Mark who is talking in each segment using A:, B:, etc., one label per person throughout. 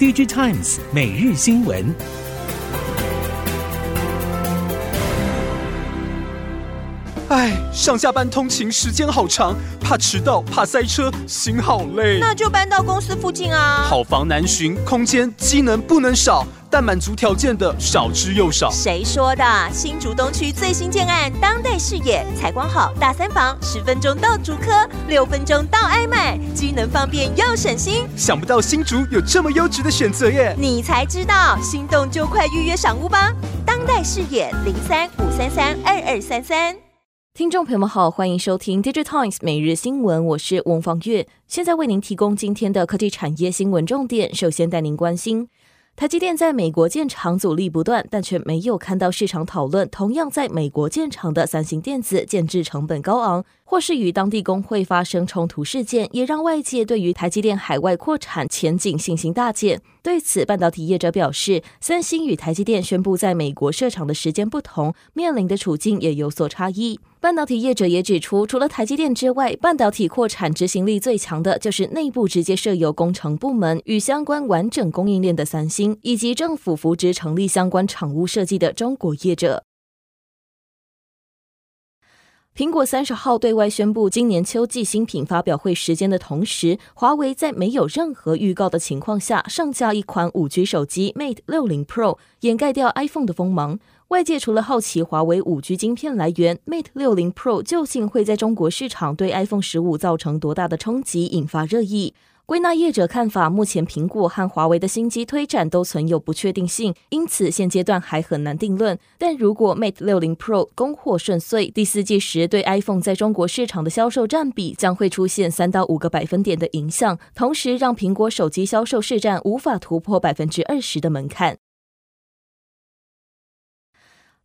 A: DJ Times 每日新闻。
B: 哎，上下班通勤时间好长，怕迟到，怕塞车，心好累。
C: 那就搬到公司附近啊。
B: 好房难寻，空间机能不能少，但满足条件的少之又少。
C: 谁说的？新竹东区最新建案，当代视野，采光好，大三房，十分钟到竹科，六分钟到爱买，机能方便又省心。
B: 想不到新竹有这么优质的选择耶！
C: 你才知道，心动就快预约赏屋吧。当代视野零三五三三二二三三。
D: 听众朋友们好，欢迎收听《Digital Times》每日新闻，我是翁方月，现在为您提供今天的科技产业新闻重点。首先带您关心，台积电在美国建厂阻力不断，但却没有看到市场讨论同样在美国建厂的三星电子建制成本高昂。或是与当地工会发生冲突事件，也让外界对于台积电海外扩产前景信心大减。对此，半导体业者表示，三星与台积电宣布在美国设厂的时间不同，面临的处境也有所差异。半导体业者也指出，除了台积电之外，半导体扩产执行力最强的就是内部直接设有工程部门与相关完整供应链的三星，以及政府扶植成立相关厂屋设计的中国业者。苹果三十号对外宣布今年秋季新品发表会时间的同时，华为在没有任何预告的情况下上架一款五 G 手机 Mate 六零 Pro，掩盖掉 iPhone 的锋芒。外界除了好奇华为五 G 芯片来源，Mate 六零 Pro 究竟会在中国市场对 iPhone 十五造成多大的冲击，引发热议。归纳业者看法，目前苹果和华为的新机推展都存有不确定性，因此现阶段还很难定论。但如果 Mate 60 Pro 供货顺遂，第四季时对 iPhone 在中国市场的销售占比将会出现三到五个百分点的影响，同时让苹果手机销售市占无法突破百分之二十的门槛。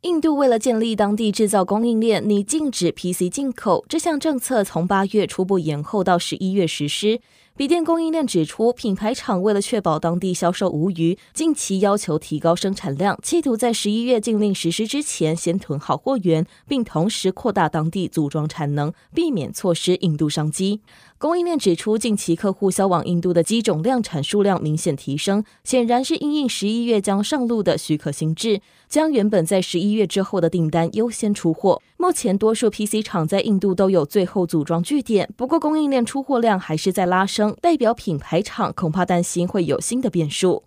D: 印度为了建立当地制造供应链，拟禁止 PC 进口，这项政策从八月初步延后到十一月实施。笔电供应链指出，品牌厂为了确保当地销售无虞，近期要求提高生产量，企图在十一月禁令实施之前先囤好货源，并同时扩大当地组装产能，避免错失印度商机。供应链指出，近期客户销往印度的机种量产数量明显提升，显然是因应十一月将上路的许可新制，将原本在十一月之后的订单优先出货。目前，多数 PC 厂在印度都有最后组装据点，不过供应链出货量还是在拉升，代表品牌厂恐怕担心会有新的变数。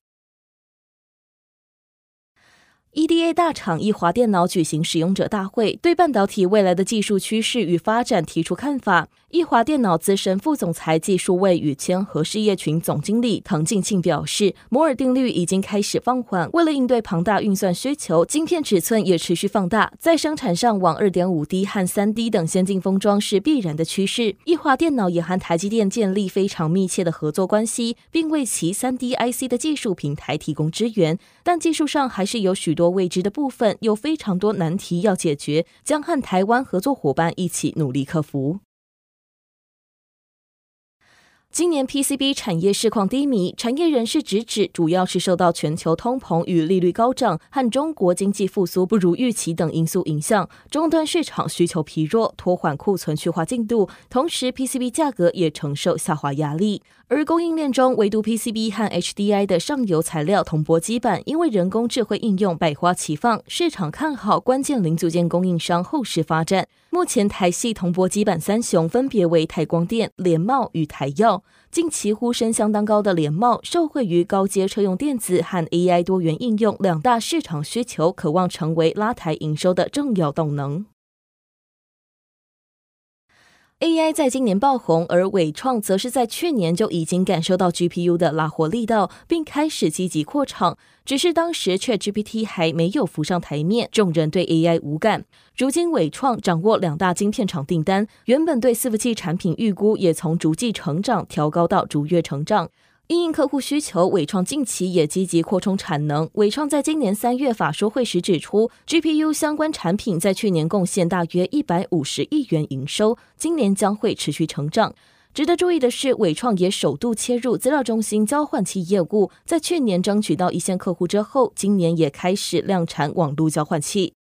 D: EDA 大厂易华电脑举行使用者大会，对半导体未来的技术趋势与发展提出看法。易华电脑资深副总裁技术位与谦和事业群总经理滕敬庆表示，摩尔定律已经开始放缓，为了应对庞大运算需求，晶片尺寸也持续放大，在生产上往二点五 D 和三 D 等先进封装是必然的趋势。易华电脑也和台积电建立非常密切的合作关系，并为其三 D IC 的技术平台提供支援，但技术上还是有许多未知的部分，有非常多难题要解决，将和台湾合作伙伴一起努力克服。今年 PCB 产业市况低迷，产业人士直指，主要是受到全球通膨与利率高涨和中国经济复苏不如预期等因素影响，终端市场需求疲弱，拖缓库存去化进度，同时 PCB 价格也承受下滑压力。而供应链中，唯独 PCB 和 HDI 的上游材料铜箔基板，因为人工智慧应用百花齐放，市场看好关键零组件供应商后市发展。目前台系铜箔基板三雄分别为台光电、联茂与台耀。近期呼声相当高的联茂，受惠于高阶车用电子和 AI 多元应用两大市场需求，渴望成为拉抬营收的重要动能。AI 在今年爆红，而伟创则是在去年就已经感受到 GPU 的拉活力道，并开始积极扩厂。只是当时 ChatGPT 还没有浮上台面，众人对 AI 无感。如今伟创掌握两大晶片厂订单，原本对伺服器产品预估也从逐季成长调高到逐月成长。因应客户需求，伟创近期也积极扩充产能。伟创在今年三月法说会时指出，GPU 相关产品在去年贡献大约一百五十亿元营收，今年将会持续成长。值得注意的是，伟创也首度切入资料中心交换器业务，在去年争取到一线客户之后，今年也开始量产网络交换器。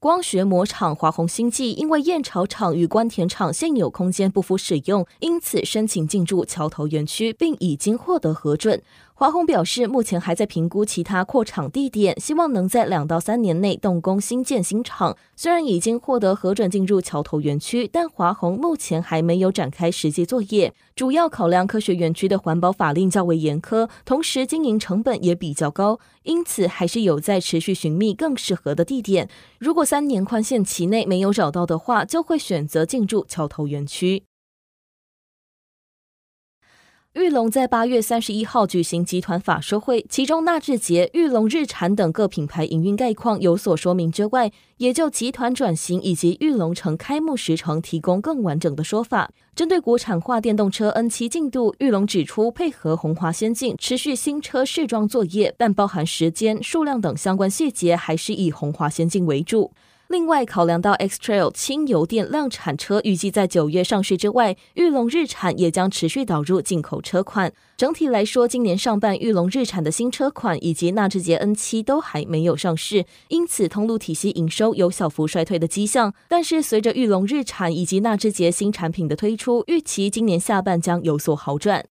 D: 光学膜厂华虹星际因为燕巢厂与关田厂现有空间不符使用，因此申请进驻桥头园区，并已经获得核准。华虹表示，目前还在评估其他扩厂地点，希望能在两到三年内动工新建新厂。虽然已经获得核准进入桥头园区，但华虹目前还没有展开实际作业，主要考量科学园区的环保法令较为严苛，同时经营成本也比较高，因此还是有在持续寻觅更适合的地点。如果三年宽限期内没有找到的话，就会选择进驻桥头园区。玉龙在八月三十一号举行集团法说会，其中纳智捷、玉龙日产等各品牌营运概况有所说明之外，也就集团转型以及玉龙城开幕时程提供更完整的说法。针对国产化电动车 N 七进度，玉龙指出，配合宏华先进持续新车试装作业，但包含时间、数量等相关细节，还是以宏华先进为主。另外，考量到 X Trail 轻油电量产车预计在九月上市之外，裕隆日产也将持续导入进口车款。整体来说，今年上半裕隆日产的新车款以及纳智捷 N 七都还没有上市，因此通路体系营收有小幅衰退的迹象。但是，随着裕隆日产以及纳智捷新产品的推出，预期今年下半将有所好转。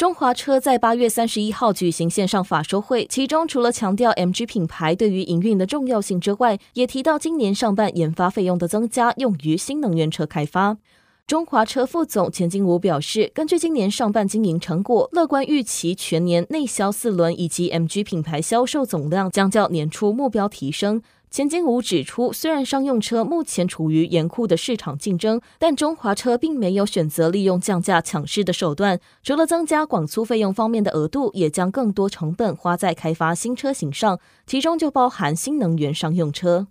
D: 中华车在八月三十一号举行线上法说会，其中除了强调 MG 品牌对于营运的重要性之外，也提到今年上半研发费用的增加用于新能源车开发。中华车副总钱金武表示，根据今年上半经营成果，乐观预期全年内销四轮以及 MG 品牌销售总量将较年初目标提升。钱金武指出，虽然商用车目前处于严酷的市场竞争，但中华车并没有选择利用降价抢市的手段。除了增加广租费用方面的额度，也将更多成本花在开发新车型上，其中就包含新能源商用车。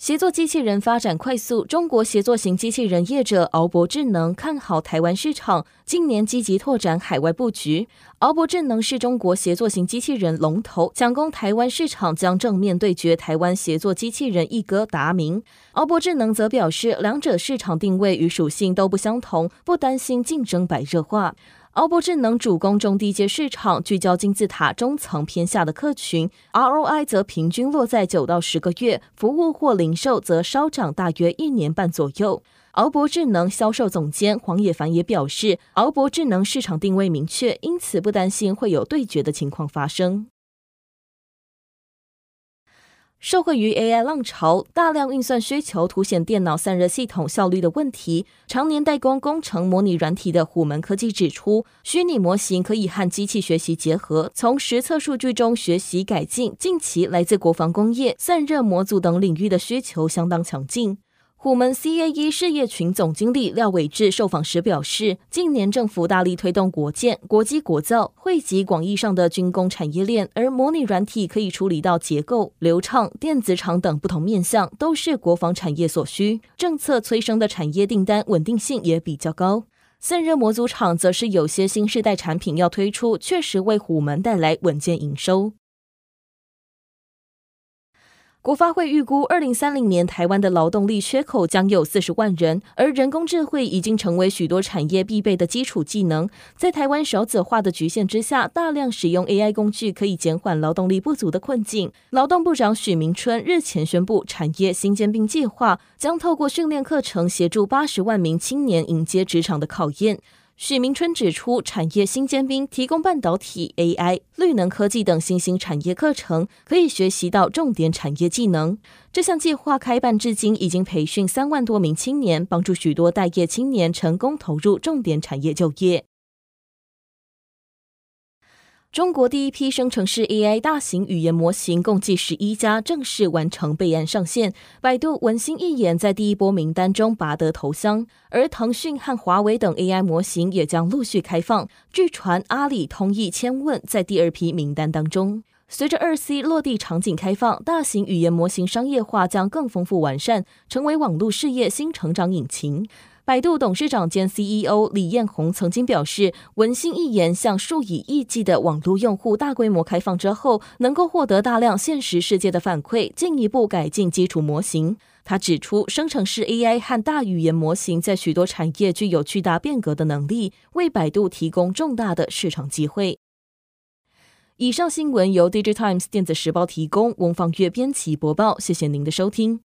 D: 协作机器人发展快速，中国协作型机器人业者敖博智能看好台湾市场，近年积极拓展海外布局。敖博智能是中国协作型机器人龙头，抢攻台湾市场将正面对决台湾协作机器人一哥达明。敖博智能则表示，两者市场定位与属性都不相同，不担心竞争白热化。鳌博智能主攻中低阶市场，聚焦金字塔中层偏下的客群，ROI 则平均落在九到十个月，服务或零售则稍涨大约一年半左右。鳌博智能销售总监黄野凡也表示，鳌博智能市场定位明确，因此不担心会有对决的情况发生。受惠于 AI 浪潮，大量运算需求凸显电脑散热系统效率的问题。常年代工工程模拟软体的虎门科技指出，虚拟模型可以和机器学习结合，从实测数据中学习改进。近期来自国防工业、散热模组等领域的需求相当强劲。虎门 CAE 事业群总经理廖伟志受访时表示，近年政府大力推动国建、国机、国造，汇集广义上的军工产业链，而模拟软体可以处理到结构、流畅、电子厂等不同面向，都是国防产业所需。政策催生的产业订单稳定性也比较高。散热模组厂则是有些新世代产品要推出，确实为虎门带来稳健营收。国发会预估，二零三零年台湾的劳动力缺口将有四十万人，而人工智慧已经成为许多产业必备的基础技能。在台湾少子化的局限之下，大量使用 AI 工具可以减缓劳动力不足的困境。劳动部长许明春日前宣布，产业新兼并计划将透过训练课程，协助八十万名青年迎接职场的考验。许明春指出，产业新尖兵提供半导体、AI、绿能科技等新兴产业课程，可以学习到重点产业技能。这项计划开办至今，已经培训三万多名青年，帮助许多待业青年成功投入重点产业就业。中国第一批生成式 AI 大型语言模型共计十一家正式完成备案上线，百度文心一言在第一波名单中拔得头香，而腾讯和华为等 AI 模型也将陆续开放。据传，阿里、通义、千问在第二批名单当中。随着二 C 落地场景开放，大型语言模型商业化将更丰富完善，成为网络事业新成长引擎。百度董事长兼 CEO 李彦宏曾经表示，文心一言向数以亿计的网络用户大规模开放之后，能够获得大量现实世界的反馈，进一步改进基础模型。他指出，生成式 AI 和大语言模型在许多产业具有巨大变革的能力，为百度提供重大的市场机会。以上新闻由《Digitimes》电子时报提供，翁方月编辑播报。谢谢您的收听。